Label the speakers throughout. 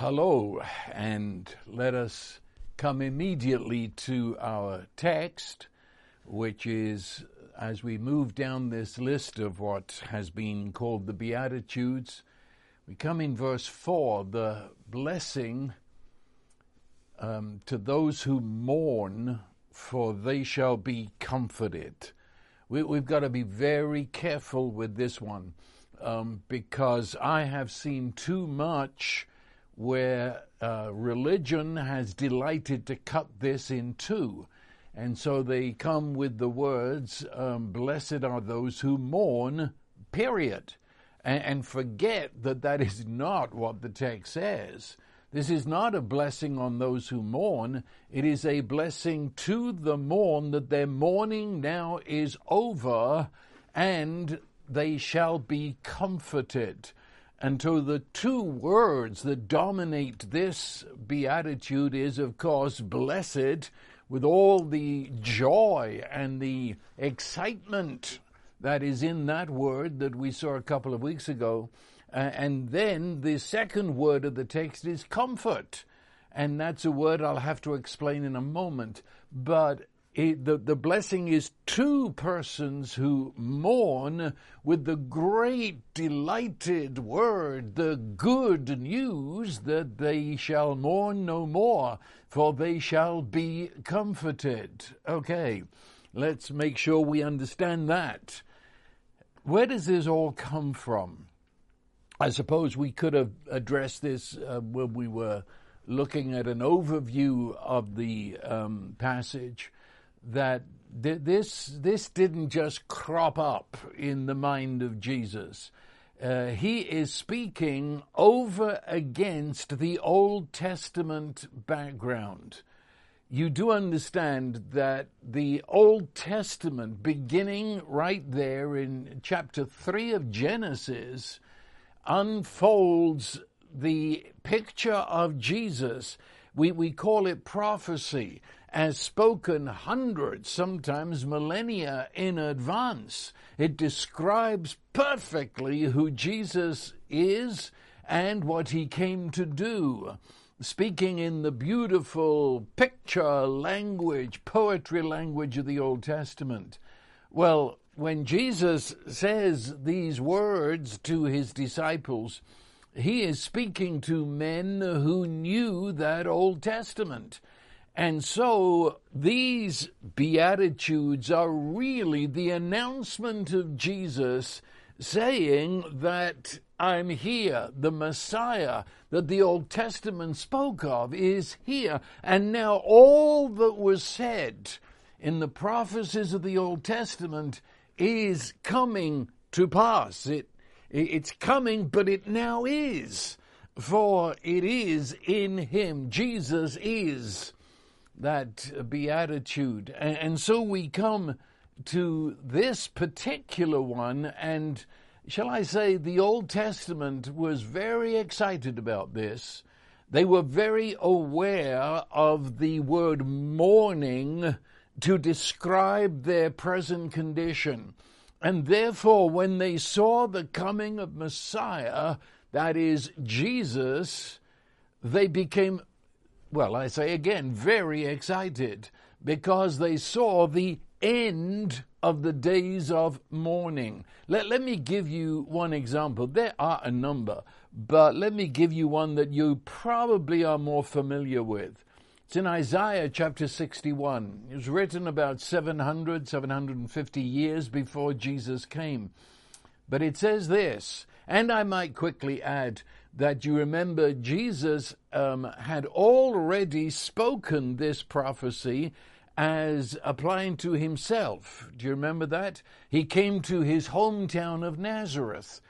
Speaker 1: Hello, and let us come immediately to our text, which is as we move down this list of what has been called the Beatitudes, we come in verse 4 the blessing um, to those who mourn, for they shall be comforted. We, have got to be very careful with this one um, because I have seen too much where uh, religion has delighted to cut this in two. And so they come with the words, um, Blessed are those who mourn, period. And, and forget that that is not what the text says. This is not a blessing on those who mourn. It is a blessing to the mourn that their mourning now is over and they shall be comforted. And so the two words that dominate this beatitude is, of course, blessed, with all the joy and the excitement that is in that word that we saw a couple of weeks ago. Uh, and then the second word of the text is comfort. And that's a word I'll have to explain in a moment. But the, the blessing is to persons who mourn with the great delighted word, the good news that they shall mourn no more, for they shall be comforted. Okay, let's make sure we understand that. Where does this all come from? I suppose we could have addressed this uh, when we were looking at an overview of the um, passage that th- this this didn't just crop up in the mind of Jesus. Uh, he is speaking over against the Old Testament background. You do understand that the Old Testament, beginning right there in chapter 3 of Genesis, unfolds the picture of Jesus. We, we call it prophecy as spoken hundreds, sometimes millennia in advance. It describes perfectly who Jesus is and what he came to do. Speaking in the beautiful picture language, poetry language of the Old Testament. Well, when Jesus says these words to his disciples, he is speaking to men who knew that Old Testament. And so these Beatitudes are really the announcement of Jesus saying that I'm here, the Messiah that the Old Testament spoke of is here. And now all that was said in the prophecies of the Old Testament is coming to pass. It, it's coming, but it now is. For it is in Him. Jesus is that beatitude. And, so we come to this particular one, and shall I say, the Old Testament was very excited about this. They were very aware of the word mourning to describe their present condition. And therefore, when they saw the coming of Messiah, that is Jesus, they became well, I say again, very excited because they saw the end of the days of mourning. Let, let me give you one example. There are a number, but let me give you one that you probably are more familiar with. It's in Isaiah chapter 61. It was written about 700, 750 years before Jesus came. But it says this, and I might quickly add, that you remember Jesus um, had already spoken this prophecy as applying to himself. Do you remember that? He came to his hometown of Nazareth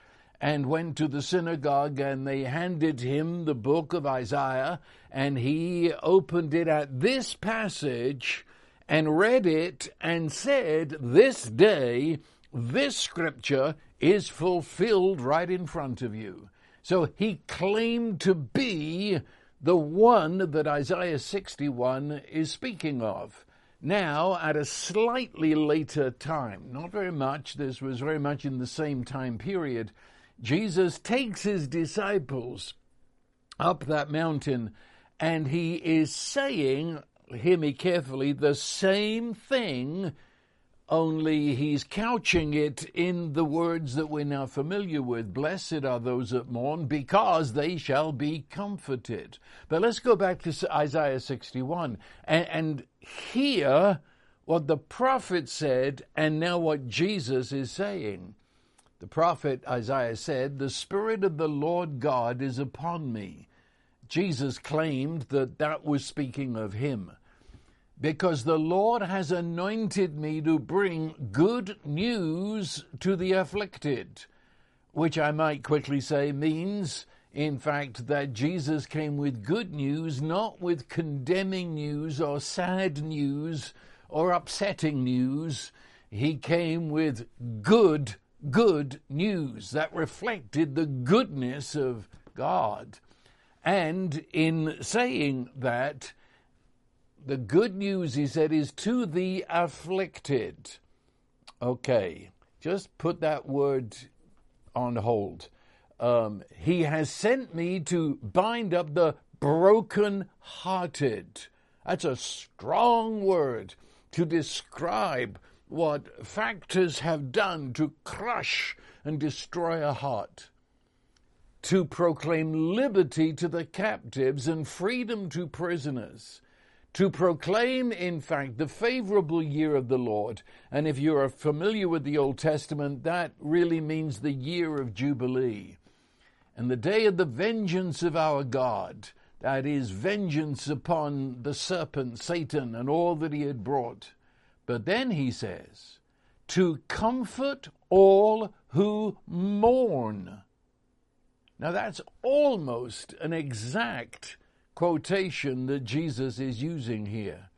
Speaker 1: and went to the synagogue and they handed him the book of Isaiah and he opened it at this passage and read it and said, This day, this scripture is fulfilled right in front of you. So he claimed to be the one that Isaiah 61 is speaking of. Now, at a slightly later time, not very much, this was very much in the same time period, Jesus takes his disciples up that mountain, and he is saying, hear me carefully, the same thing, only he's couching it in the words that we're now familiar with. Blessed are those that mourn, because they shall be comforted. But let's go back to Isaiah 61 and, and hear what the prophet said and now what Jesus is saying. The prophet Isaiah said, The Spirit of the Lord God is upon me. Jesus claimed that that was speaking of him. Because the Lord has anointed me to bring good news to the afflicted, which I might quickly say means, in fact, that Jesus came with good news, not with condemning news or sad news or upsetting news. He came with good good news that reflected the goodness of God. And in saying that, the good news, he said, is to the afflicted. Okay, just put that word on hold. Um, he has sent me to bind up the broken hearted. That's a strong word to describe what factors have done to crush and destroy a heart, to proclaim liberty to the captives and freedom to prisoners, to proclaim, in fact, the favorable year of the Lord. And if you are familiar with the Old Testament, that really means the year of Jubilee. And the day of the vengeance of our God, that is, vengeance upon the serpent, Satan, and all that he had brought but then he says, to comfort all who mourn. Now that's almost an exact quotation that Jesus is using here.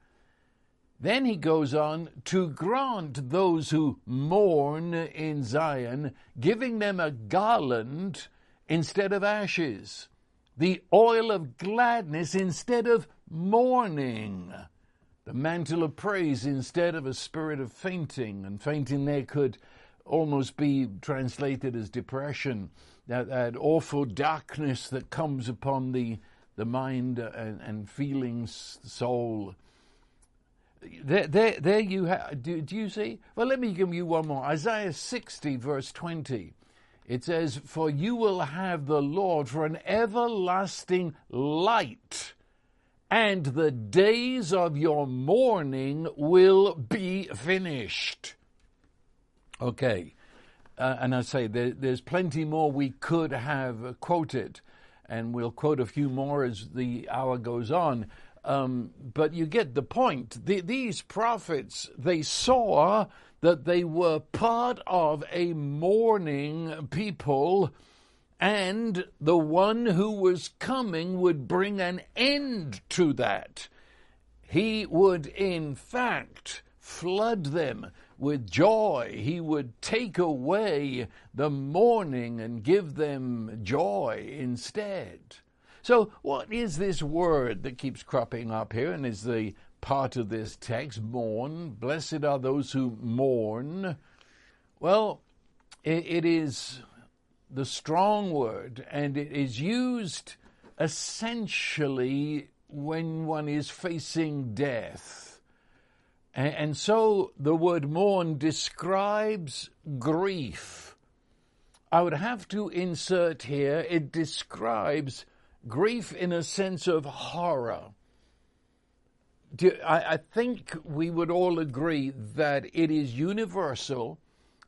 Speaker 1: Then he goes on to grant those who mourn in Zion, giving them a garland instead of ashes, the oil of gladness instead of mourning the mantle of praise instead of a spirit of fainting. And fainting there could almost be translated as depression, that, that awful darkness that comes upon the, the mind and, and feelings, soul. There, there, there you have. Do, do you see? Well, let me give you one more. Isaiah 60, verse 20. It says, For you will have the Lord for an everlasting light and the days of your mourning will be finished. Okay, uh, and I say there, there's plenty more we could have quoted, and we'll quote a few more as the hour goes on. Um, but you get the point. The, these prophets, they saw that they were part of a mourning people and the one who was coming would bring an end to that. He would, in fact, flood them with joy. He would take away the mourning and give them joy instead. So, what is this word that keeps cropping up here and is the part of this text? Mourn. Blessed are those who mourn. Well, it, is the strong word, and it is used essentially when one is facing death. And, so the word mourn describes grief. I would have to insert here, it describes grief in a sense of horror. I think we would all agree that it is universal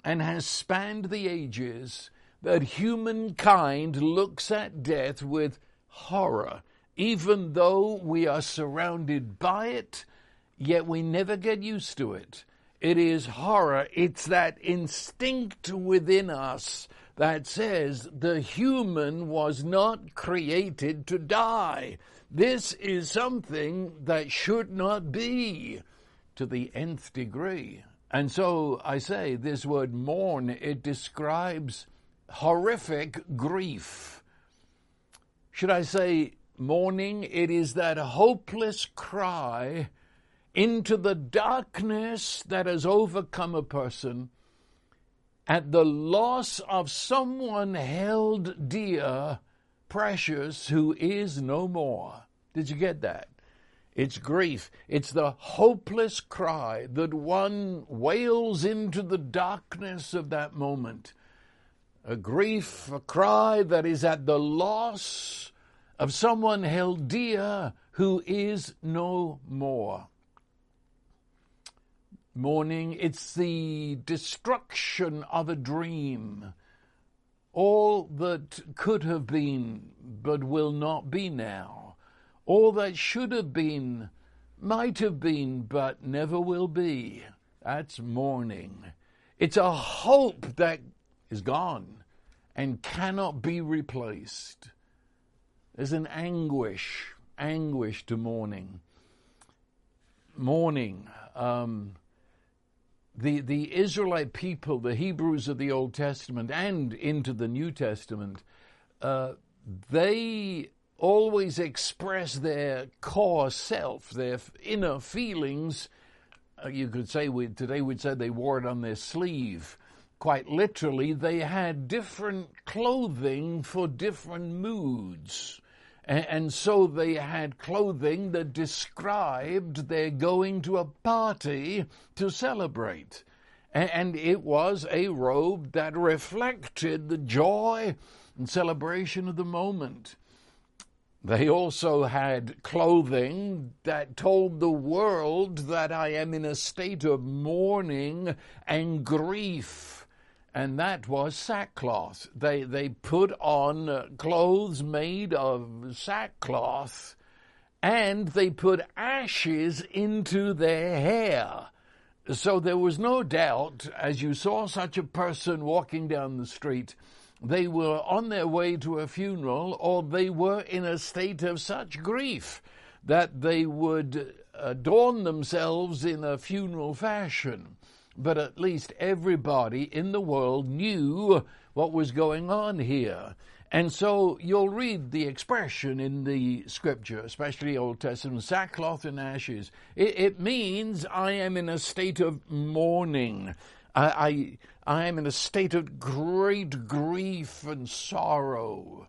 Speaker 1: and has spanned the ages that humankind looks at death with horror, even though we are surrounded by it, yet we never get used to it. It is horror. It's that instinct within us that says the human was not created to die. This is something that should not be to the nth degree. And so I say this word mourn, it describes horrific grief. Should I say mourning? It is that hopeless cry into the darkness that has overcome a person at the loss of someone held dear, precious who is no more. Did you get that? It's grief. It's the hopeless cry that one wails into the darkness of that moment. A grief, a cry that is at the loss of someone held dear who is no more. Mourning, it's the destruction of a dream. All that could have been but will not be now. All that should have been, might have been, but never will be. That's mourning. It's a hope that is gone and cannot be replaced. There's an anguish, anguish to mourning. Mourning. Um, the, the Israelite people, the Hebrews of the Old Testament and into the New Testament, uh, they always express their core self, their inner feelings. Uh, you could say we, today we'd say they wore it on their sleeve. Quite literally, they had different clothing for different moods. And, so they had clothing that described their going to a party to celebrate. And it was a robe that reflected the joy and celebration of the moment. They also had clothing that told the world that I am in a state of mourning and grief and that was sackcloth. They they put on uh, clothes made of sackcloth, and they put ashes into their hair. So there was no doubt, as you saw such a person walking down the street, they were on their way to a funeral, or they were in a state of such grief that they would adorn themselves in a funeral fashion but at least everybody in the world knew what was going on here. And so you'll read the expression in the scripture, especially Old Testament, sackcloth and ashes. It, it means I am in a state of mourning. I, I, I am in a state of great grief and sorrow.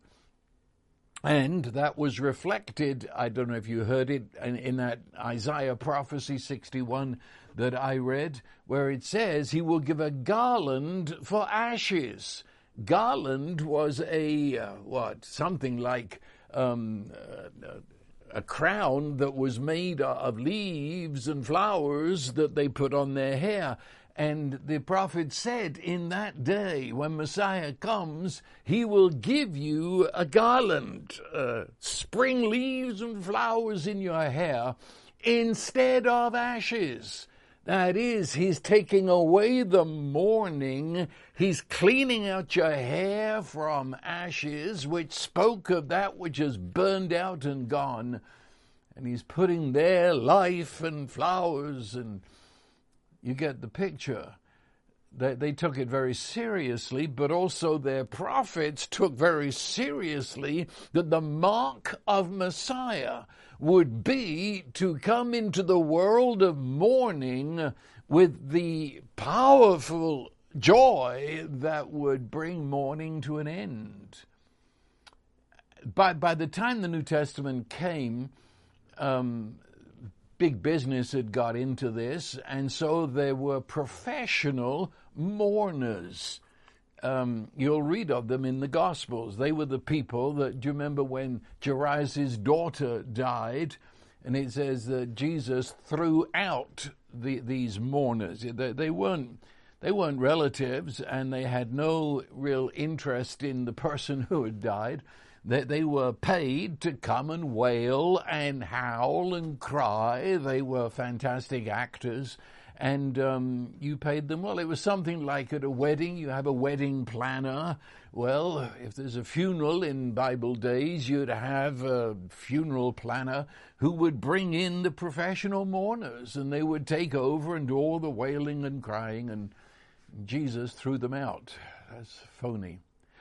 Speaker 1: And that was reflected, I don't know if you heard it, in, in that Isaiah prophecy 61 that I read, where it says he will give a garland for ashes. Garland was a, uh, what, something like um, uh, a crown that was made of leaves and flowers that they put on their hair. And the prophet said, In that day, when Messiah comes, he will give you a garland, uh, spring leaves and flowers in your hair instead of ashes. That is, he's taking away the mourning. He's cleaning out your hair from ashes, which spoke of that which is burned out and gone. And he's putting there life and flowers, and you get the picture. They, they took it very seriously, but also their prophets took very seriously that the mark of Messiah would be to come into the world of mourning with the powerful joy that would bring mourning to an end. By, by the time the New Testament came, um, big business had got into this, and so there were professional mourners um, you'll read of them in the Gospels. They were the people that, do you remember when Jairus' daughter died? And it says that Jesus threw out the, these mourners. They, they, weren't, they weren't relatives and they had no real interest in the person who had died. They, they were paid to come and wail and howl and cry. They were fantastic actors and um, you paid them well. It was something like at a wedding, you have a wedding planner. Well, if there's a funeral in Bible days, you'd have a funeral planner who would bring in the professional mourners and they would take over and do all the wailing and crying, and Jesus threw them out. That's phony.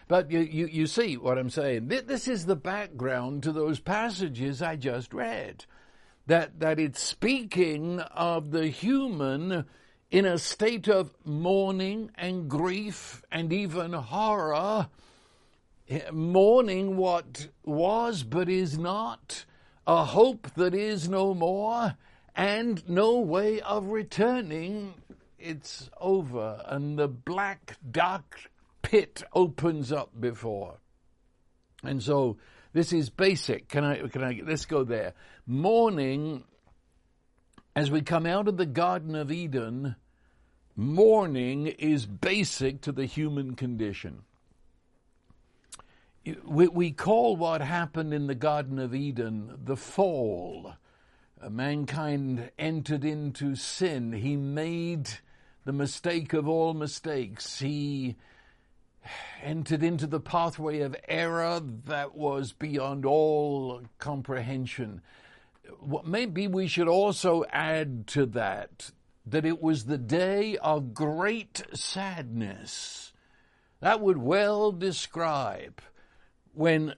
Speaker 1: But you, you, you see what I'm saying. This is the background to those passages I just read that, that it's speaking of the human in a state of mourning and grief and even horror. Eh, mourning what was but is not, a hope that is no more, and no way of returning. It's over, and the black, dark pit opens up before. And so this is basic. Can I, can I, let's go there. Mourning, as we come out of the Garden of Eden, mourning is basic to the human condition. We, we call what happened in the Garden of Eden the fall. Uh, mankind entered into sin. He made the mistake of all mistakes. He entered into the pathway of error that was beyond all comprehension. Maybe we should also add to that that it was the day of great sadness. That would well describe when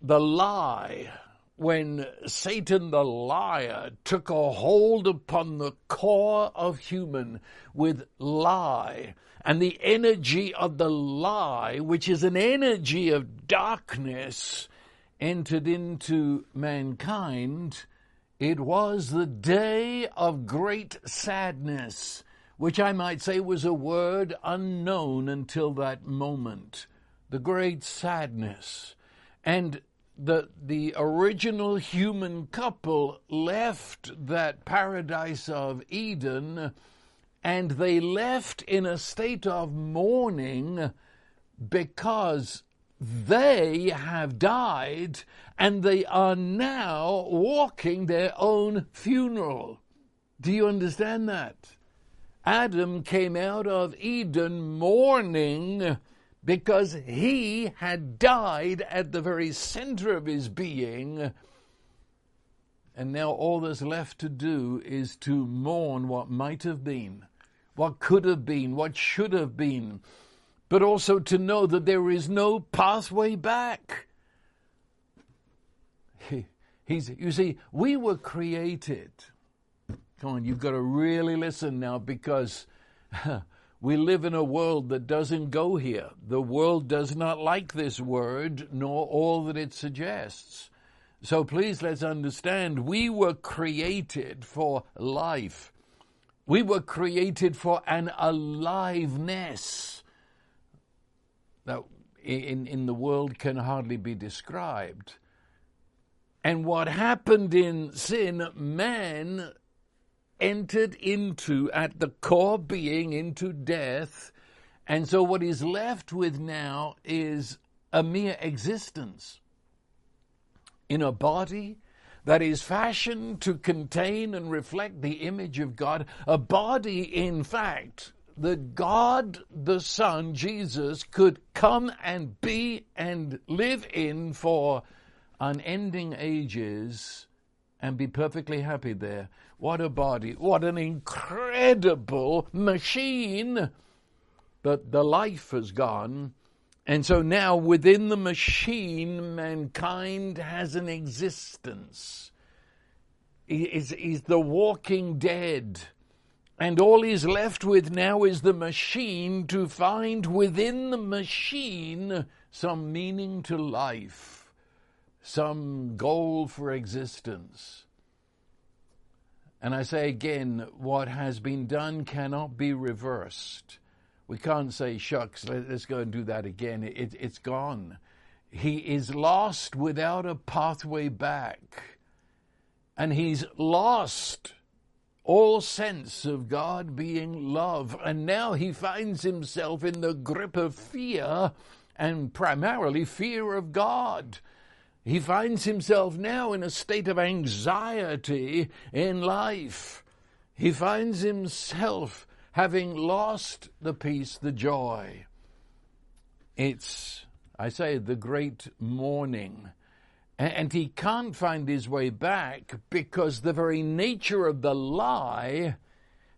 Speaker 1: the lie, when Satan the liar took a hold upon the core of human with lie, and the energy of the lie, which is an energy of darkness, entered into mankind, it was the day of great sadness, which I might say was a word unknown until that moment. The great sadness. And the, the original human couple left that paradise of Eden and they left in a state of mourning because they have died and they are now walking their own funeral. Do you understand that? Adam came out of Eden mourning because he had died at the very center of his being. And now all that's left to do is to mourn what might have been what could have been, what should have been, but also to know that there is no pathway back. He, He's, you see, we were created. Come on, you've got to really listen now because we live in a world that doesn't go here. The world does not like this word nor all that it suggests. So please let's understand we were created for life. We were created for an aliveness that in, in the world can hardly be described. And what happened in sin, man entered into, at the core being, into death. And so what is left with now is a mere existence in a body that is fashioned to contain and reflect the image of God, a body, in fact, that God the Son, Jesus, could come and be and live in for unending ages and be perfectly happy there. What a body. What an incredible machine. But the life has gone and so now within the machine, mankind has an existence. He's, he's the walking dead. And all he's left with now is the machine to find within the machine some meaning to life, some goal for existence. And I say again, what has been done cannot be reversed. We can't say, shucks, let, us go and do that again. It, it's gone. He is lost without a pathway back. And he's lost all sense of God being love. And now he finds himself in the grip of fear, and primarily fear of God. He finds himself now in a state of anxiety in life. He finds himself having lost the peace, the joy. It's, I say, the great mourning. And he can't find his way back because the very nature of the lie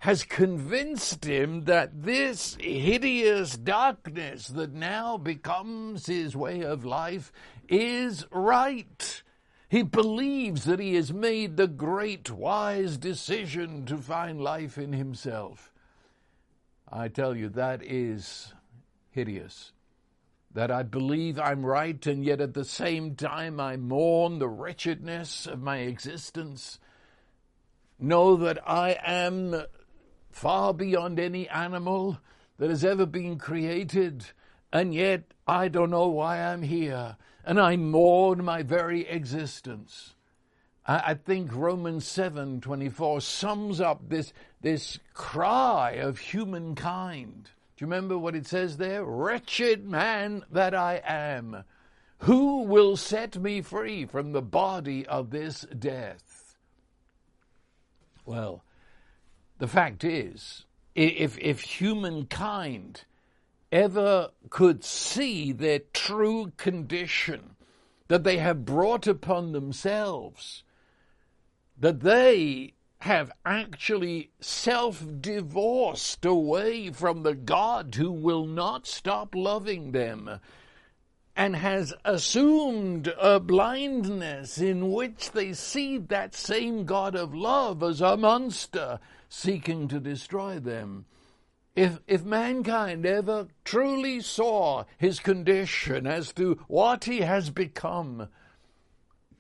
Speaker 1: has convinced him that this hideous darkness that now becomes his way of life is right. He believes that he has made the great wise decision to find life in himself. I tell you, that is hideous. that I believe I'm right, and yet at the same time I mourn the wretchedness of my existence. Know that I am far beyond any animal that has ever been created, and yet I don't know why I'm here, and I mourn my very existence. I think Romans 7:24 sums up this, this cry of humankind. Do you remember what it says there? Wretched man that I am, who will set me free from the body of this death? Well, the fact is, if, if humankind ever could see their true condition that they have brought upon themselves, that they have actually self divorced away from the God who will not stop loving them and has assumed a blindness in which they see that same God of love as a monster seeking to destroy them. If, if mankind ever truly saw his condition as to what he has become,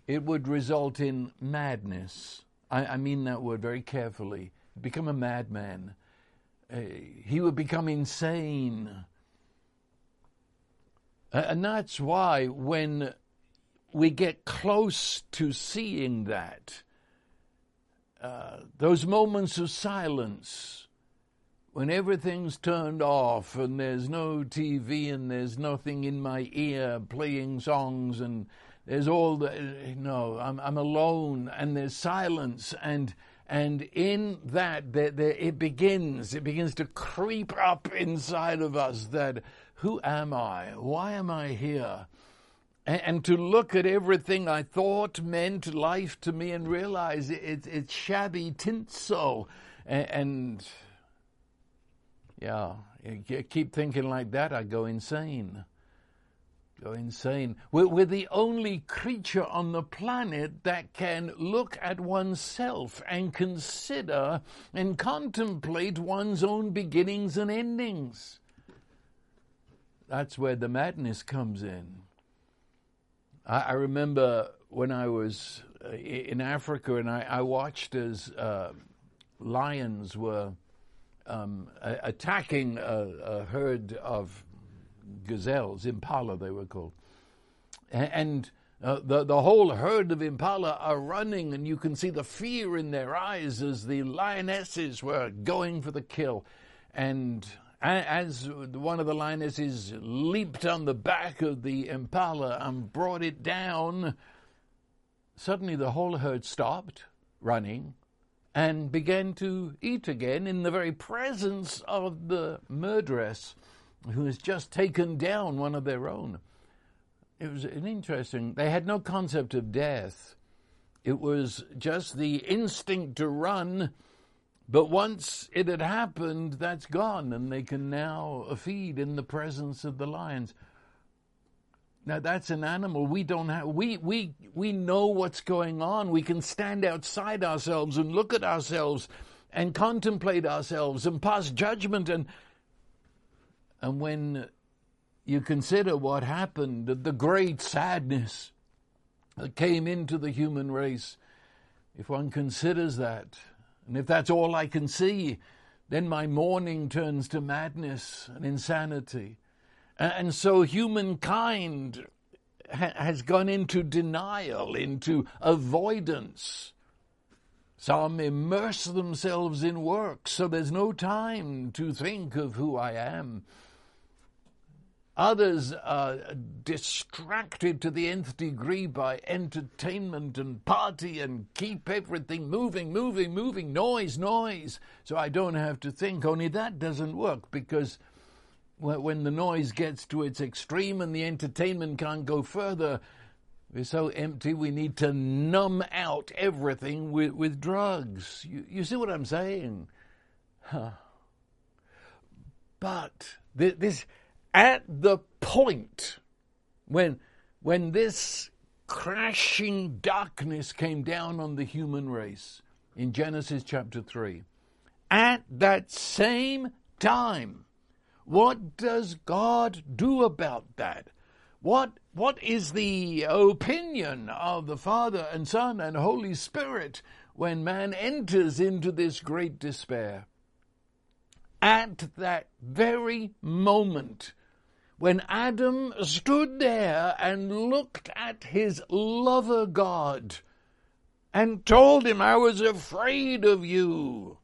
Speaker 1: it would result in madness I, I mean that word very carefully, become a madman. Uh, he would become insane. And that's why when we get close to seeing that, uh, those moments of silence, when everything's turned off and there's no TV and there's nothing in my ear playing songs and there's all the no. I'm I'm alone, and there's silence, and and in that there, there, it begins. It begins to creep up inside of us. That who am I? Why am I here? And, and to look at everything I thought meant life to me and realize it, it, it's shabby tinsel, and, and yeah, you keep thinking like that, I go insane go insane. We're, we're, the only creature on the planet that can look at oneself and consider and contemplate one's own beginnings and endings. That's where the madness comes in. I, I remember when I was uh, in Africa and I, I watched as uh, lions were um, attacking a, a herd of gazelles, impala they were called. And uh, the, the whole herd of impala are running, and you can see the fear in their eyes as the lionesses were going for the kill. And as one of the lionesses leaped on the back of the impala and brought it down, suddenly the whole herd stopped running and began to eat again in the very presence of the murderess who has just taken down one of their own. It was an interesting, they had no concept of death. It was just the instinct to run, but once it had happened, that's gone, and they can now feed in the presence of the lions. Now that's an animal we don't have. We we we know what's going on. We can stand outside ourselves and look at ourselves and contemplate ourselves and pass judgment and and when you consider what happened, the great sadness that came into the human race, if one considers that, and if that's all I can see, then my mourning turns to madness and insanity. And so humankind has gone into denial, into avoidance. Some immerse themselves in work, so there's no time to think of who I am. Others are distracted to the nth degree by entertainment and party and keep everything moving, moving, moving, noise, noise. So I don't have to think. Only that doesn't work because when the noise gets to its extreme and the entertainment can't go further, we're so empty we need to numb out everything with, with drugs. You, you see what I'm saying? Huh. But this at the point when, when this crashing darkness came down on the human race in Genesis chapter 3, at that same time, What does God do about that? What, what is the opinion of the Father and Son and Holy Spirit when man enters into this great despair? At that very moment, when Adam stood there and looked at his lover God and told him, I was afraid of you.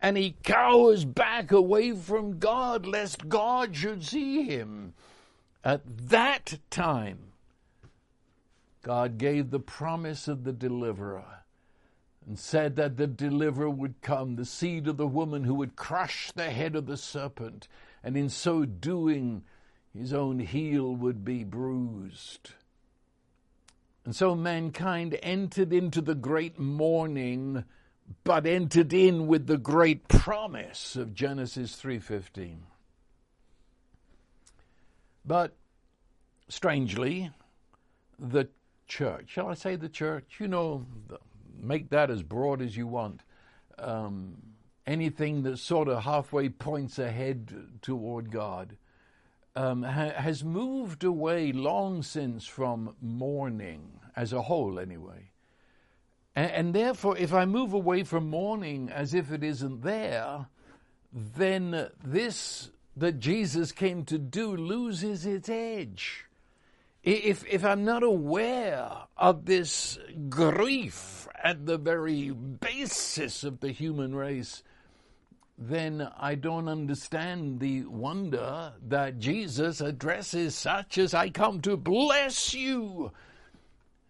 Speaker 1: And he cowers back away from God lest God should see him. At that time, God gave the promise of the deliverer and said that the deliverer would come, the seed of the woman who would crush the head of the serpent, and in so doing, his own heel would be bruised. And so mankind entered into the great mourning, but entered in with the great promise of Genesis 3:15. But strangely, the church, shall I say the church? You know, make that as broad as you want. Um, anything that sort of halfway points ahead toward God um, ha- has moved away long since from mourning, as a whole anyway. And, and therefore, if I move away from mourning as if it isn't there, then this that Jesus came to do loses its edge. If, if I'm not aware of this grief at the very basis of the human race, then I don't understand the wonder that Jesus addresses such as I come to bless you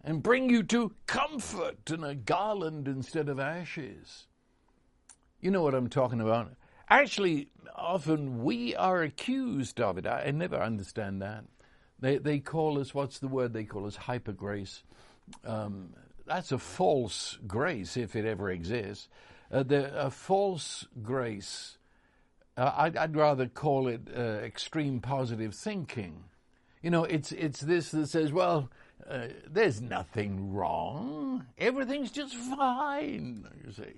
Speaker 1: and bring you to comfort and a garland instead of ashes. You know what I'm talking about. Actually, often we are accused of it. I, I never understand that. They, they call us, what's the word they call us? Hyper grace. Um, that's a false grace if it ever exists. Uh, the, a false grace, uh, I'd, I'd, rather call it uh, extreme positive thinking. You know, it's, it's this that says, well, uh, there's nothing wrong. Everything's just fine, you see.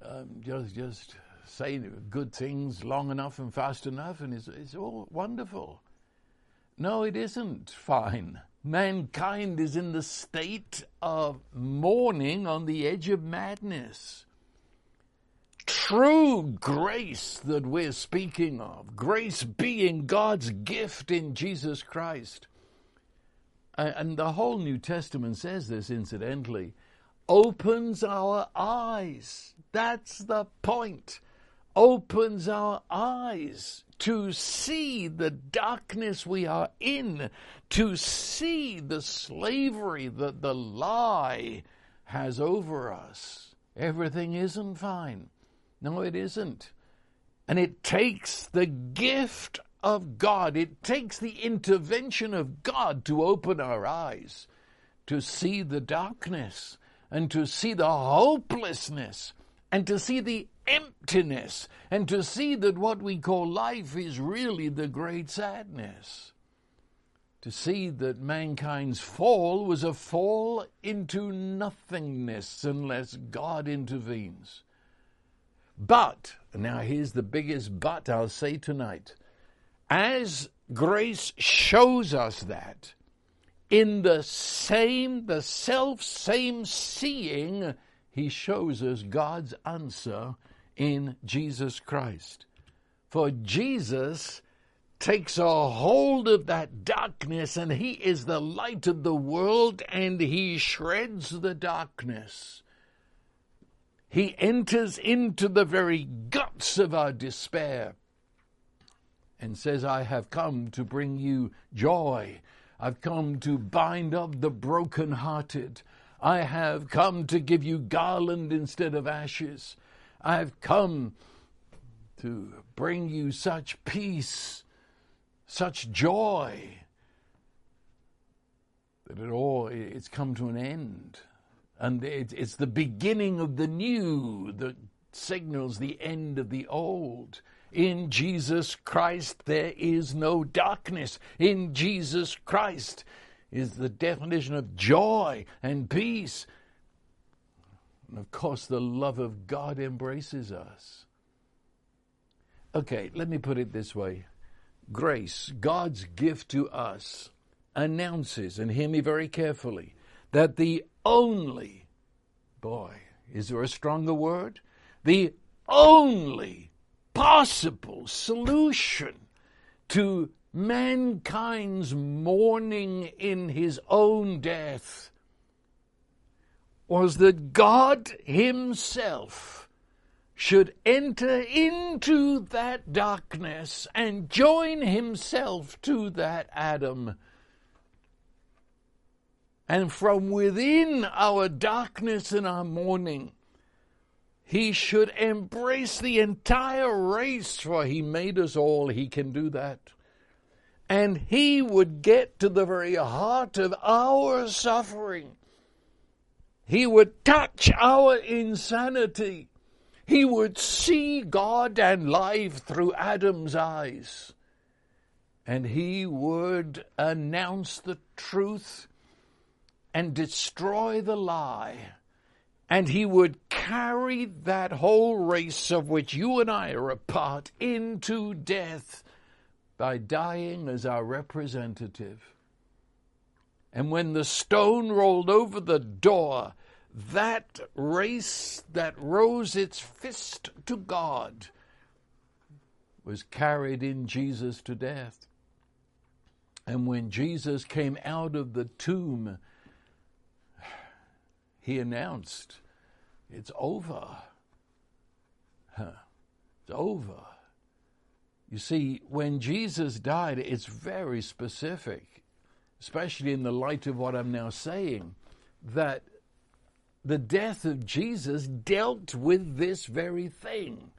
Speaker 1: Um, just, just say good things long enough and fast enough, and it's, it's all wonderful. No, it isn't fine. Mankind is in the state of mourning on the edge of madness. True grace that we're speaking of, grace being God's gift in Jesus Christ. And the whole New Testament says this, incidentally, opens our eyes. That's the point opens our eyes to see the darkness we are in, to see the slavery that the lie has over us. Everything isn't fine. No, it isn't. And it takes the gift of God, it takes the intervention of God to open our eyes, to see the darkness, and to see the hopelessness, and to see the emptiness and to see that what we call life is really the great sadness. To see that mankind's fall was a fall into nothingness unless God intervenes. But, now here's the biggest but I'll say tonight. As grace shows us that, in the same, the self same seeing, he shows us God's answer in Jesus Christ. For Jesus takes a hold of that darkness and he is the light of the world and he shreds the darkness. He enters into the very guts of our despair and says, I have come to bring you joy. I've come to bind up the broken-hearted. I have come to give you garland instead of ashes. I've come to bring you such peace, such joy, that it all it's come to an end. And it's the beginning of the new that signals the end of the old. In Jesus Christ there is no darkness. In Jesus Christ is the definition of joy and peace and of course, the love of God embraces us. Okay, let me put it this way. grace, God's gift to us, announces, and hear me very carefully, that the only, boy, is there a stronger word? The only possible solution to mankind's mourning in his own death was that God Himself should enter into that darkness and join Himself to that Adam. And from within our darkness and our mourning, He should embrace the entire race, for He made us all. He can do that. And He would get to the very heart of our suffering he would touch our insanity. He would see God and life through Adam's eyes. And he would announce the truth and destroy the lie. And he would carry that whole race of which you and I are a part into death by dying as our representative. And when the stone rolled over the door, that race that rose its fist to God was carried in Jesus to death. And when Jesus came out of the tomb, he announced, It's over. Huh. It's over. You see, when Jesus died, it's very specific, especially in the light of what I'm now saying, that the death of Jesus dealt with this very thing.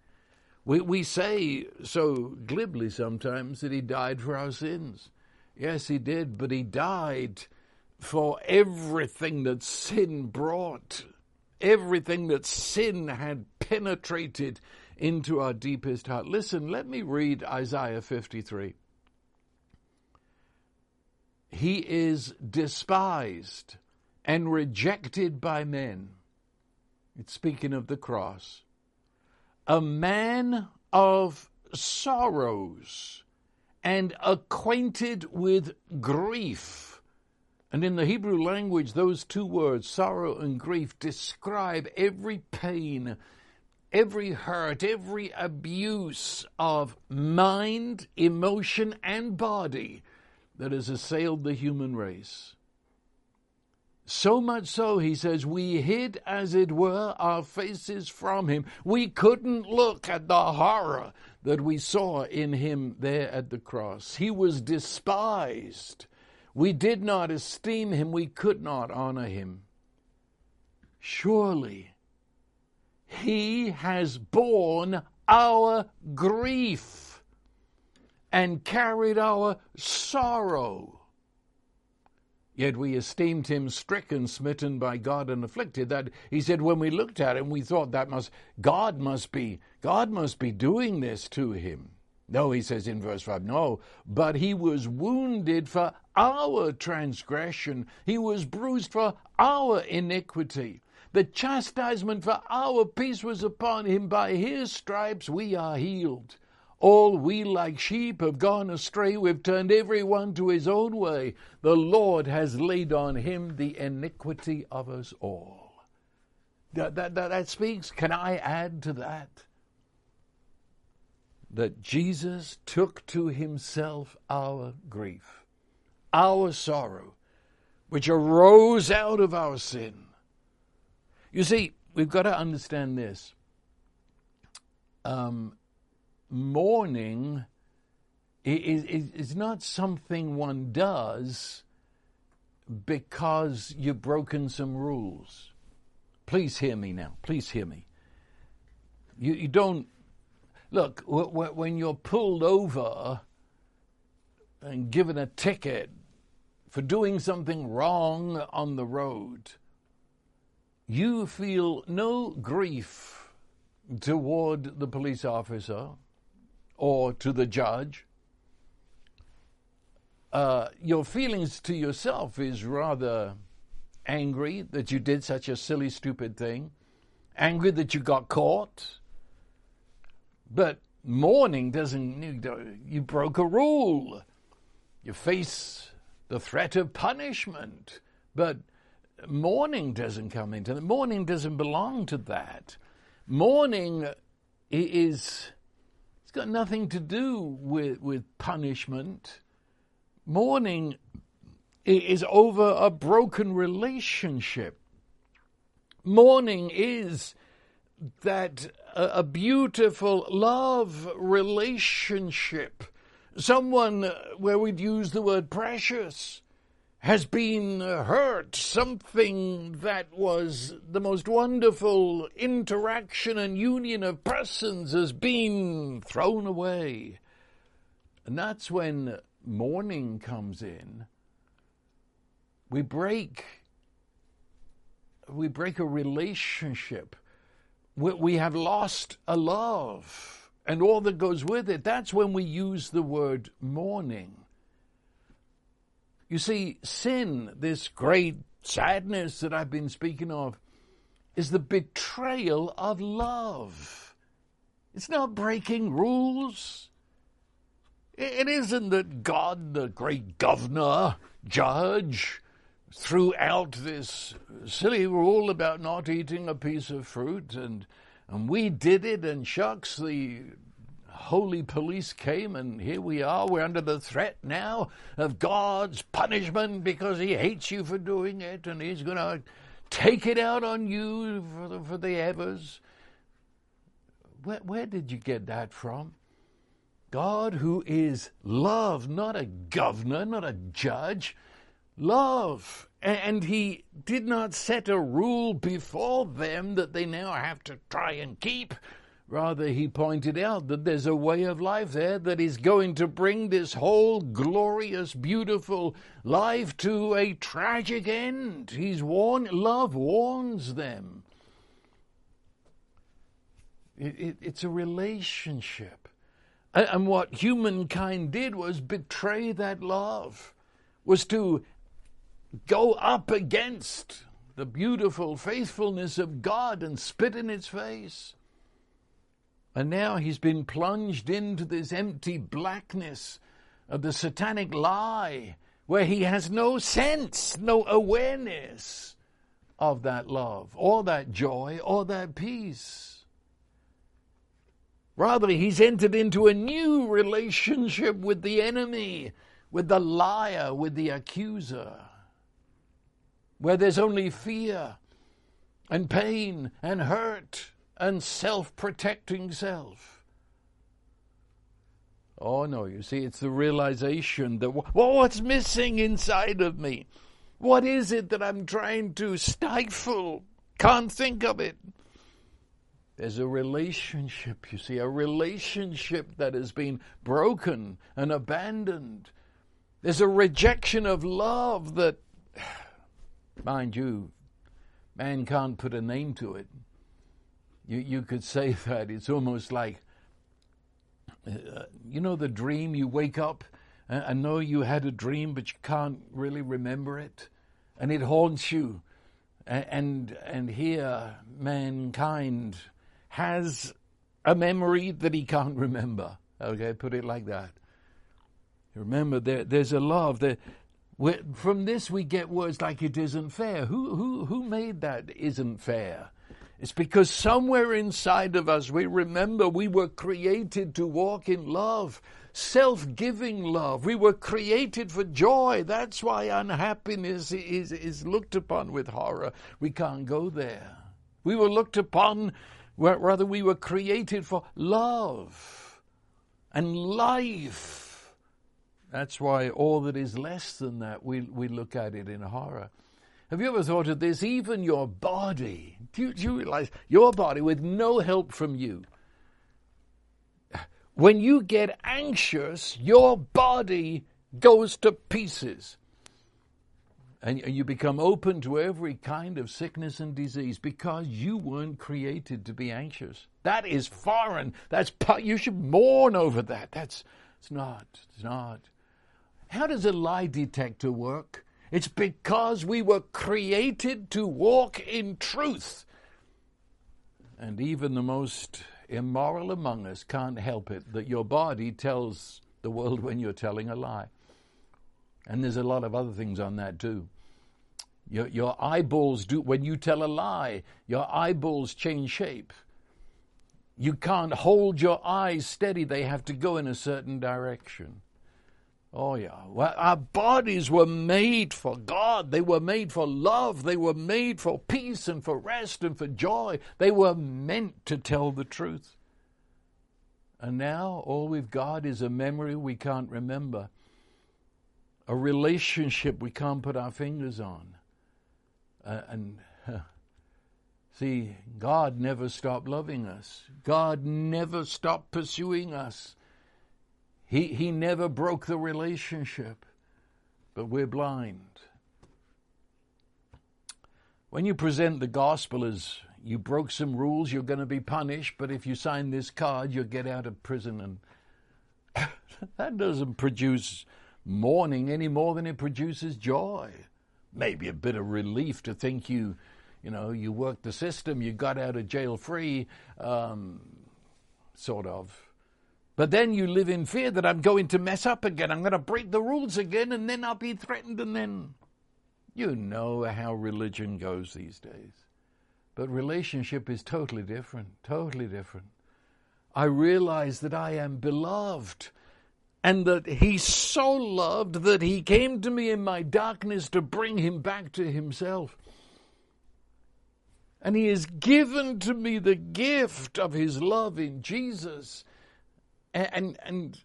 Speaker 1: We, we say so glibly sometimes that he died for our sins. Yes, he did, but he died for everything that sin brought, everything that sin had penetrated into our deepest heart. Listen, let me read Isaiah 53. He is despised and rejected by men. It's speaking of the cross. A man of sorrows and acquainted with grief. And in the Hebrew language, those two words, sorrow and grief, describe every pain, every hurt, every abuse of mind, emotion, and body that has assailed the human race. So much so, he says, we hid, as it were, our faces from him. We couldn't look at the horror that we saw in him there at the cross. He was despised. We did not esteem him. We could not honor him. Surely, he has borne our grief and carried our sorrow. Yet we esteemed him stricken, smitten by God, and afflicted. That he said, when we looked at him, we thought that must God must be God must be doing this to him. No, he says in verse 5, no, but he was wounded for our transgression, he was bruised for our iniquity. The chastisement for our peace was upon him. By his stripes we are healed. All we like sheep have gone astray. We've turned every one to his own way. The Lord has laid on him the iniquity of us all. That, that, that, that speaks. Can I add to that? That Jesus took to himself our grief, our sorrow, which arose out of our sin. You see, we've got to understand this. Um, mourning is, is, is not something one does because you've broken some rules. Please hear me now. Please hear me. You, you don't look when you're pulled over and given a ticket for doing something wrong on the road. You feel no grief toward the police officer or to the judge. Uh, your feelings to yourself is rather angry that you did such a silly, stupid thing, angry that you got caught. But mourning doesn't, you broke a rule. You face the threat of punishment. But mourning doesn't come into it. Mourning doesn't belong to that. Mourning is, it's got nothing to do with, with punishment. Mourning is over a broken relationship. Mourning is that a, beautiful love relationship, someone where we'd use the word precious, has been hurt, something that was the most wonderful interaction and union of persons has been thrown away. And that's when mourning comes in. We break we break a relationship we have lost a love and all that goes with it. That's when we use the word mourning. You see, sin, this great sadness that I've been speaking of, is the betrayal of love. It's not breaking rules. It isn't that God, the great governor, judge, threw out this silly rule about not eating a piece of fruit, and and we did it, and shucks, the holy police came, and here we are. We're under the threat now of God's punishment because He hates you for doing it, and He's going to take it out on you for the, for the evers. Where, where did you get that from? God, who is love, not a governor, not a judge, love. And he did not set a rule before them that they now have to try and keep. Rather, he pointed out that there's a way of life there that is going to bring this whole glorious, beautiful life to a tragic end. He's warned, love warns them. It, it, it's a relationship. And what humankind did was betray that love, was to go up against the beautiful faithfulness of God and spit in its face. And now he's been plunged into this empty blackness of the satanic lie where he has no sense, no awareness of that love or that joy or that peace. Rather, he's entered into a new relationship with the enemy, with the liar, with the accuser where there's only fear and pain and hurt and self protecting self. Oh no, you see, it's the realization that well, what's missing inside of me? What is it that I'm trying to stifle? Can't think of it. There's a relationship, you see, a relationship that has been broken and abandoned. There's a rejection of love that Mind you, man can't put a name to it. You, you could say that it's almost like, uh, you know, the dream you wake up and, and know you had a dream, but you can't really remember it, and it haunts you. And, and, and here, mankind has a memory that he can't remember. Okay, put it like that. Remember, there, there's a love. There, from this, we get words like it isn't fair. Who, who, who made that isn't fair? It's because somewhere inside of us we remember we were created to walk in love, self giving love. We were created for joy. That's why unhappiness is, is looked upon with horror. We can't go there. We were looked upon, rather, we were created for love and life that's why all that is less than that, we, we look at it in horror. Have you ever thought of this? Even your body. Do you, do you realize your body, with no help from you, when you get anxious, your body goes to pieces. And you become open to every kind of sickness and disease because you weren't created to be anxious. That is foreign. That's you should mourn over that. That's it's not. It's not. How does a lie detector work? It's because we were created to walk in truth. And even the most immoral among us can't help it that your body tells the world when you're telling a lie. And there's a lot of other things on that too. Your, your eyeballs do, when you tell a lie, your eyeballs change shape. You can't hold your eyes steady, they have to go in a certain direction. Oh, yeah. Well, our bodies were made for God. They were made for love. They were made for peace and for rest and for joy. They were meant to tell the truth. And now all we've got is a memory we can't remember, a relationship we can't put our fingers on. Uh, and uh, see, God never stopped loving us, God never stopped pursuing us. He, he never broke the relationship, but we're blind. When you present the gospel as you broke some rules, you're going to be punished, but if you sign this card, you'll get out of prison. And that doesn't produce mourning any more than it produces joy. Maybe a bit of relief to think you, you know, you worked the system, you got out of jail free, um, sort of. But then you live in fear that I'm going to mess up again. I'm going to break the rules again, and then I'll be threatened, and then. You know how religion goes these days. But relationship is totally different, totally different. I realize that I am beloved and that he so loved that he came to me in my darkness to bring him back to himself. And he has given to me the gift of his love in Jesus and, and,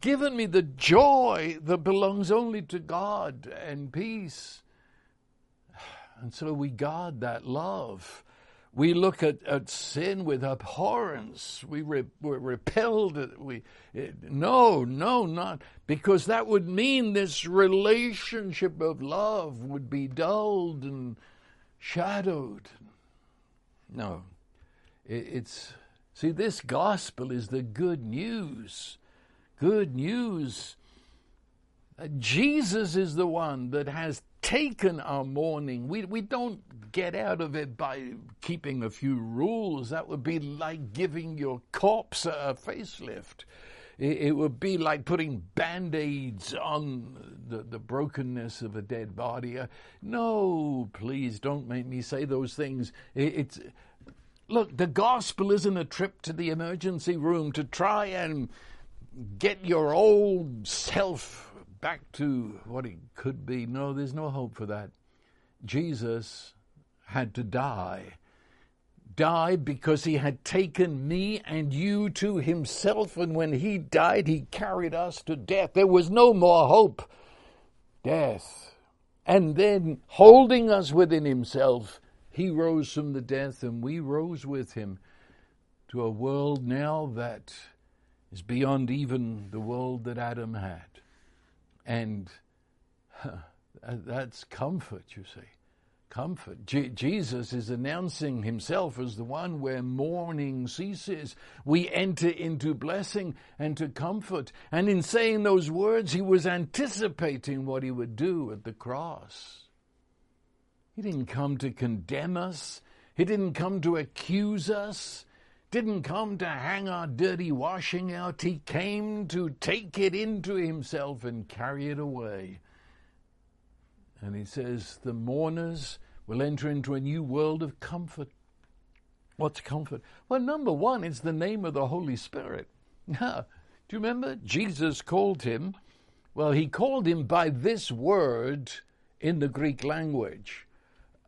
Speaker 1: given me the joy that belongs only to God and peace. And so we guard that love. We look at, at sin with abhorrence. We re, we're repelled. We, it, no, no, not. Because that would mean this relationship of love would be dulled and shadowed. No. It, it's See, this gospel is the good news. Good news. Jesus is the one that has taken our mourning. We, we don't get out of it by keeping a few rules. That would be like giving your corpse a facelift. It, it would be like putting band aids on the, the brokenness of a dead body. Uh, no, please don't make me say those things. It, it's Look, the gospel isn't a trip to the emergency room to try and get your old self back to what it could be. No, there's no hope for that. Jesus had to die. Die because he had taken me and you to himself, and when he died, he carried us to death. There was no more hope. Death. And then, holding us within himself, he rose from the death, and we rose with him to a world now that is beyond even the world that Adam had. And that's comfort, you see. Comfort. Je- Jesus is announcing himself as the one where mourning ceases. We enter into blessing and to comfort. And in saying those words, he was anticipating what he would do at the cross. He didn't come to condemn us. He didn't come to accuse us. Didn't come to hang our dirty washing out. He came to take it into himself and carry it away. And he says, the mourners will enter into a new world of comfort. What's comfort? Well, number one, it's the name of the Holy Spirit. Now, do you remember? Jesus called him, well, he called him by this word in the Greek language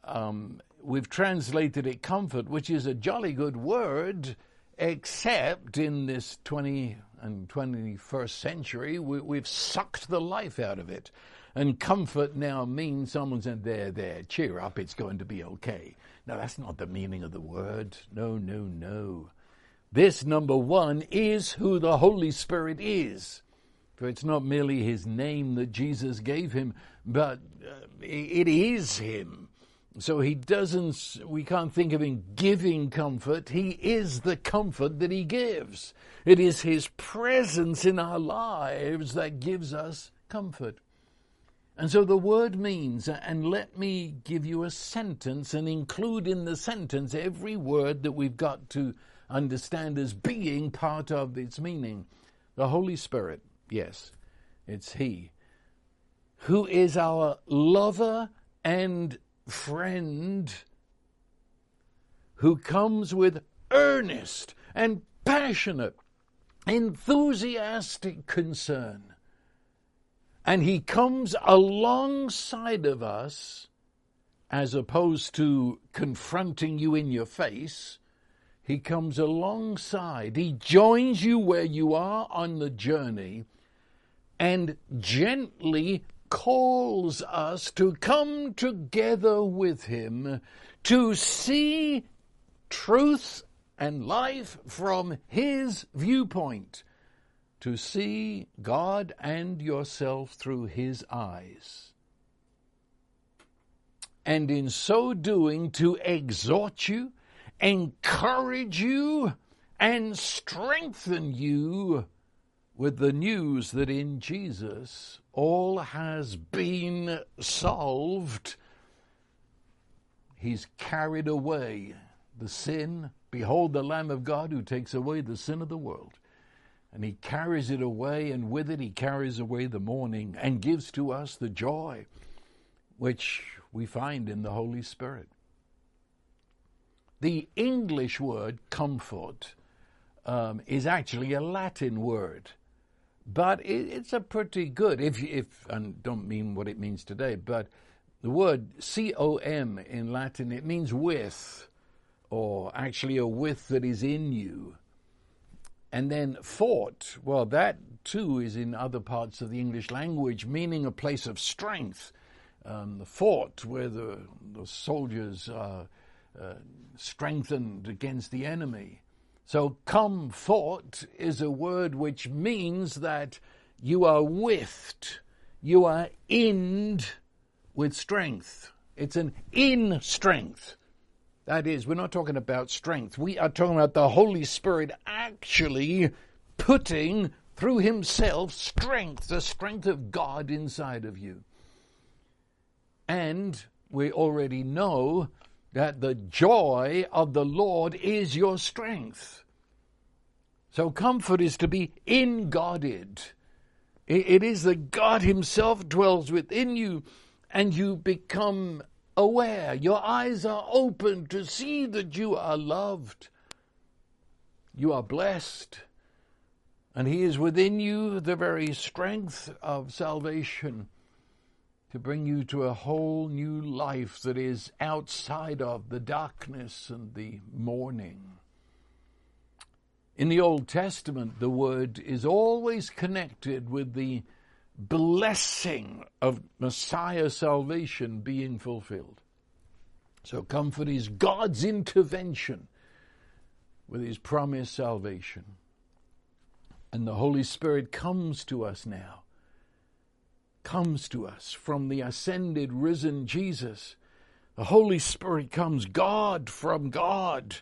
Speaker 1: um, we've translated it comfort, which is a jolly good word, except in this 20 and 21st century, we, have sucked the life out of it. And comfort now means someone said, There, there, cheer up, it's going to be okay. Now, that's not the meaning of the word. No, no, no. This, number one, is who the Holy Spirit is. For it's not merely his name that Jesus gave him, but uh, it is him. So he doesn't, we can't think of him giving comfort. He is the comfort that he gives. It is his presence in our lives that gives us comfort. And so the word means, and let me give you a sentence and include in the sentence every word that we've got to understand as being part of its meaning. The Holy Spirit, yes, it's He, who is our lover and friend, who comes with earnest and passionate, enthusiastic concern and he comes alongside of us as opposed to confronting you in your face. He comes alongside. He joins you where you are on the journey and gently calls us to come together with him to see truth and life from his viewpoint to see God and yourself through His eyes. And in so doing, to exhort you, encourage you, and strengthen you with the news that in Jesus all has been solved. He's carried away the sin. Behold, the Lamb of God who takes away the sin of the world and he carries it away, and with it he carries away the mourning and gives to us the joy which we find in the Holy Spirit. The English word comfort um, is actually a Latin word, but it, it's a pretty good, if, if, and don't mean what it means today, but the word C-O-M in Latin, it means with, or actually a with that is in you. And then fort, well, that too is in other parts of the English language, meaning a place of strength. Um, the fort where the, the soldiers are uh, strengthened against the enemy. So, come fort is a word which means that you are with, you are in with strength. It's an in strength. That is, we're not talking about strength. We are talking about the Holy Spirit actually putting through Himself strength, the strength of God inside of you. And we already know that the joy of the Lord is your strength. So comfort is to be in Goded. It is that God Himself dwells within you and you become aware. Your eyes are open to see that you are loved. You are blessed. And He is within you the very strength of salvation to bring you to a whole new life that is outside of the darkness and the mourning. In the Old Testament, the word is always connected with the blessing of Messiah salvation being fulfilled. So comfort is God's intervention with his promised salvation. And the Holy Spirit comes to us now, comes to us from the ascended, risen Jesus. The Holy Spirit comes, God from God,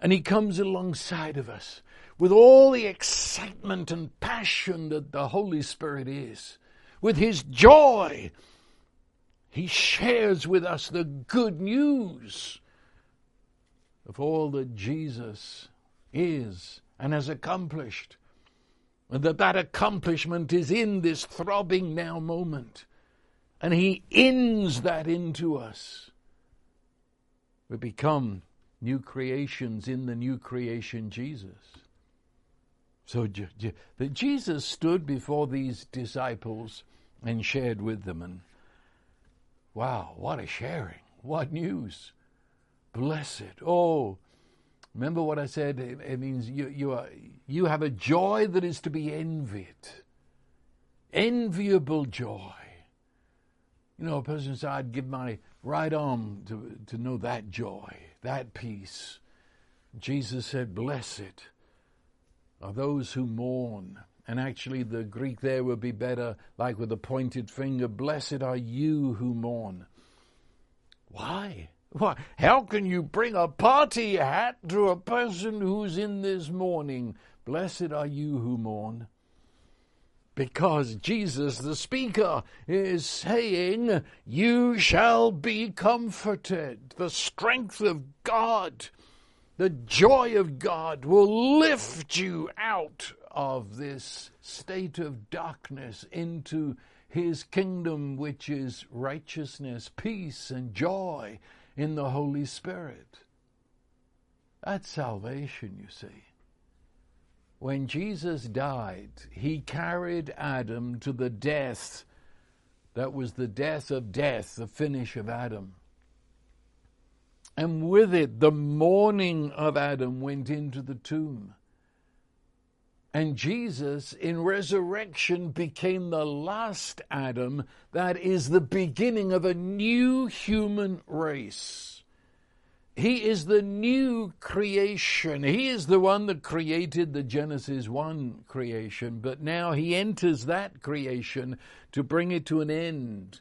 Speaker 1: and he comes alongside of us with all the excitement and passion that the Holy Spirit is, with His joy, He shares with us the good news of all that Jesus is and has accomplished. And that that accomplishment is in this throbbing now moment. And He ins that into us. We become new creations in the new creation Jesus. So that Jesus stood before these disciples and shared with them. And wow, what a sharing! What news! Blessed. Oh, remember what I said? It, it means you, you, are, you have a joy that is to be envied. Enviable joy. You know, a person says, I'd give my right arm to, to know that joy, that peace. Jesus said, Blessed are those who mourn. And actually, the Greek there would be better, like with a pointed finger, blessed are you who mourn. Why? Why? How can you bring a party hat to a person who's in this mourning? Blessed are you who mourn. Because Jesus, the speaker, is saying, You shall be comforted. The strength of God the joy of God will lift you out of this state of darkness into his kingdom, which is righteousness, peace, and joy in the Holy Spirit. That's salvation, you see. When Jesus died, he carried Adam to the death that was the death of death, the finish of Adam. And with it, the mourning of Adam went into the tomb. And Jesus in resurrection became the last Adam, that is the beginning of a new human race. He is the new creation. He is the one that created the Genesis 1 creation, but now he enters that creation to bring it to an end.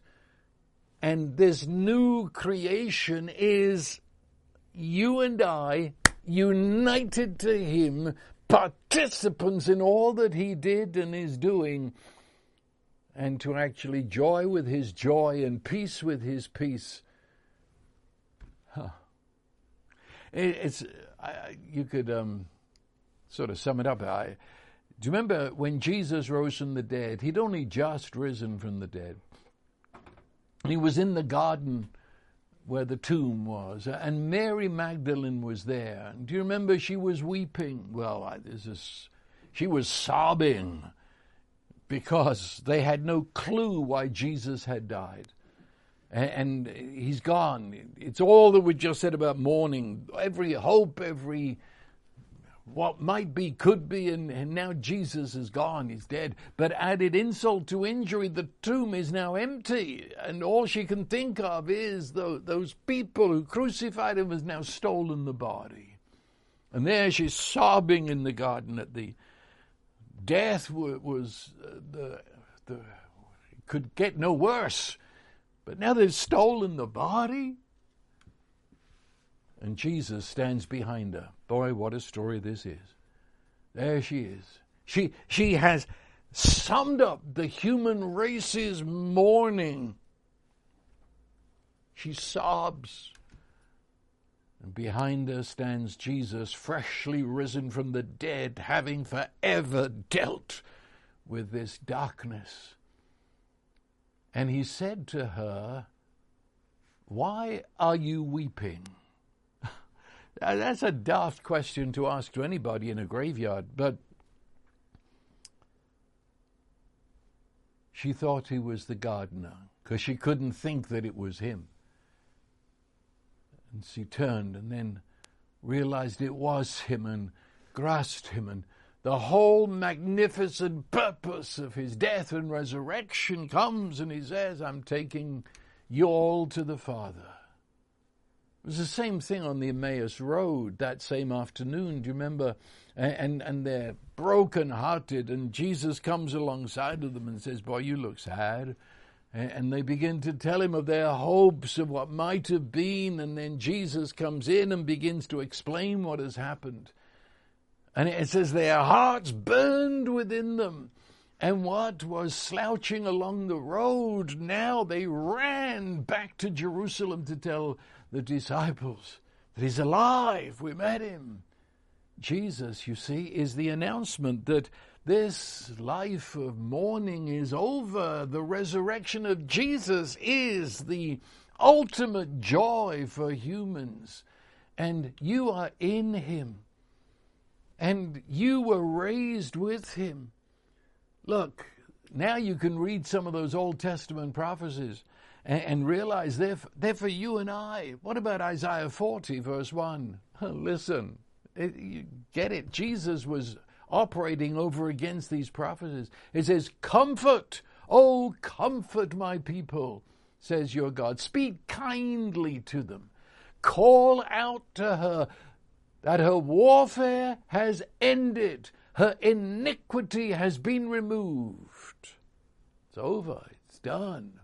Speaker 1: And this new creation is you and I united to him participants in all that he did and is doing, and to actually joy with his joy and peace with his peace. Huh. It's I, you could um, sort of sum it up. I, do you remember when Jesus rose from the dead? He'd only just risen from the dead. He was in the garden where the tomb was, and Mary Magdalene was there. Do you remember she was weeping? Well, I, this is, she was sobbing because they had no clue why Jesus had died. And, and he's gone. It's all that we just said about mourning. Every hope, every what might be, could be, and, and, now Jesus is gone, he's dead. But added insult to injury, the tomb is now empty, and all she can think of is the, those people who crucified him has now stolen the body. And there she's sobbing in the garden at the death was uh, the, the could get no worse, but now they've stolen the body. And Jesus stands behind her. Boy, what a story this is. There she is. She, she has summed up the human race's mourning. She sobs. And behind her stands Jesus, freshly risen from the dead, having forever dealt with this darkness. And he said to her, Why are you weeping? Uh, that's a daft question to ask to anybody in a graveyard, but she thought he was the gardener because she couldn't think that it was him. And she turned and then realized it was him and grasped him and the whole magnificent purpose of his death and resurrection comes and he says, I'm taking you all to the Father. It was the same thing on the Emmaus Road that same afternoon. Do you remember? And, and they're broken hearted, and Jesus comes alongside of them and says, Boy, you look sad. And they begin to tell him of their hopes of what might have been. And then Jesus comes in and begins to explain what has happened. And it says their hearts burned within them. And what was slouching along the road, now they ran back to Jerusalem to tell the disciples that he's alive. We met him. Jesus, you see, is the announcement that this life of mourning is over. The resurrection of Jesus is the ultimate joy for humans. And you are in him. And you were raised with him. Look, now you can read some of those Old Testament prophecies and, and realize they're, they're for you and I. What about Isaiah 40, verse 1? Listen, it, you get it. Jesus was operating over against these prophecies. It says, Comfort, oh, comfort my people, says your God. Speak kindly to them. Call out to her that her warfare has ended, her iniquity has been removed. It's over, it's done.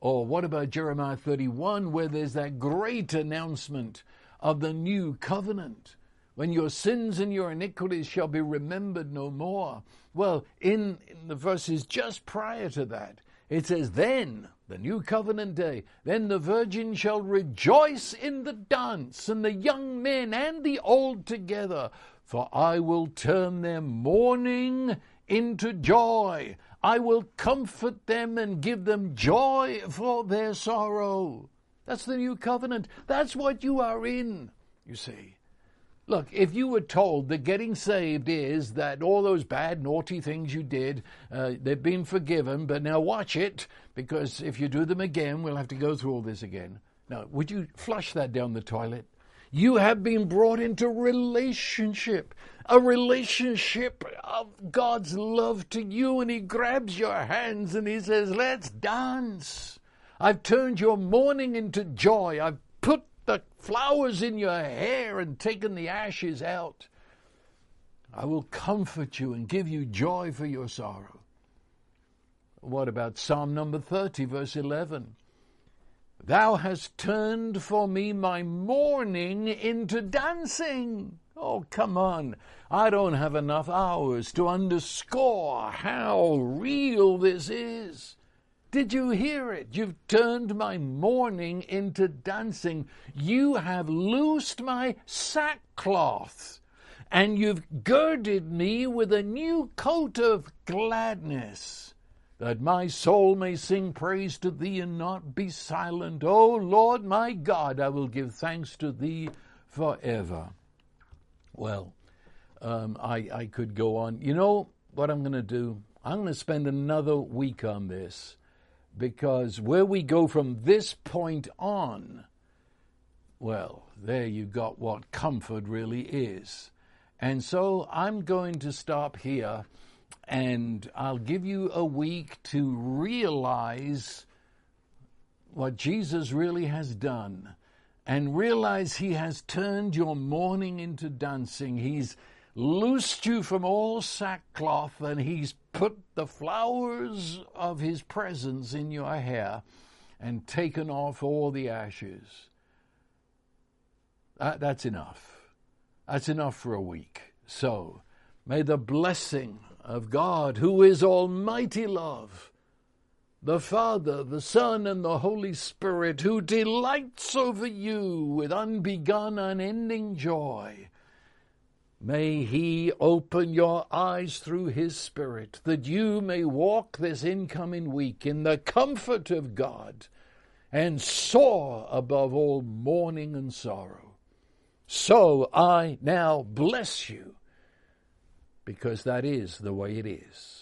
Speaker 1: Or what about Jeremiah 31, where there's that great announcement of the new covenant? When your sins and your iniquities shall be remembered no more. Well, in, in the verses just prior to that, it says, Then the new covenant day. Then the virgin shall rejoice in the dance, and the young men and the old together. For I will turn their mourning into joy. I will comfort them and give them joy for their sorrow. That's the new covenant. That's what you are in, you see. Look, if you were told that getting saved is that all those bad, naughty things you did, uh, they've been forgiven, but now watch it, because if you do them again, we'll have to go through all this again. Now, would you flush that down the toilet? You have been brought into relationship, a relationship of God's love to you, and He grabs your hands and He says, Let's dance. I've turned your mourning into joy. I've put the flowers in your hair and taken the ashes out. I will comfort you and give you joy for your sorrow. What about Psalm number 30, verse 11? Thou hast turned for me my mourning into dancing. Oh, come on. I don't have enough hours to underscore how real this is. Did you hear it? You've turned my mourning into dancing. You have loosed my sackcloth, and you've girded me with a new coat of gladness, that my soul may sing praise to thee and not be silent. O Lord my God, I will give thanks to thee forever. Well, um, I, I could go on. You know what I'm going to do? I'm going to spend another week on this because where we go from this point on, well, there you got what comfort really is. And so I'm going to stop here and I'll give you a week to realize what Jesus really has done and realize he has turned your mourning into dancing. He's loosed you from all sackcloth, and he's put the flowers of his presence in your hair and taken off all the ashes. That, that's enough. That's enough for a week. So, may the blessing of God, who is Almighty Love, the Father, the Son, and the Holy Spirit, who delights over you with unbegun, unending joy, May He open your eyes through His Spirit that you may walk this incoming week in the comfort of God and soar above all mourning and sorrow. So I now bless you because that is the way it is.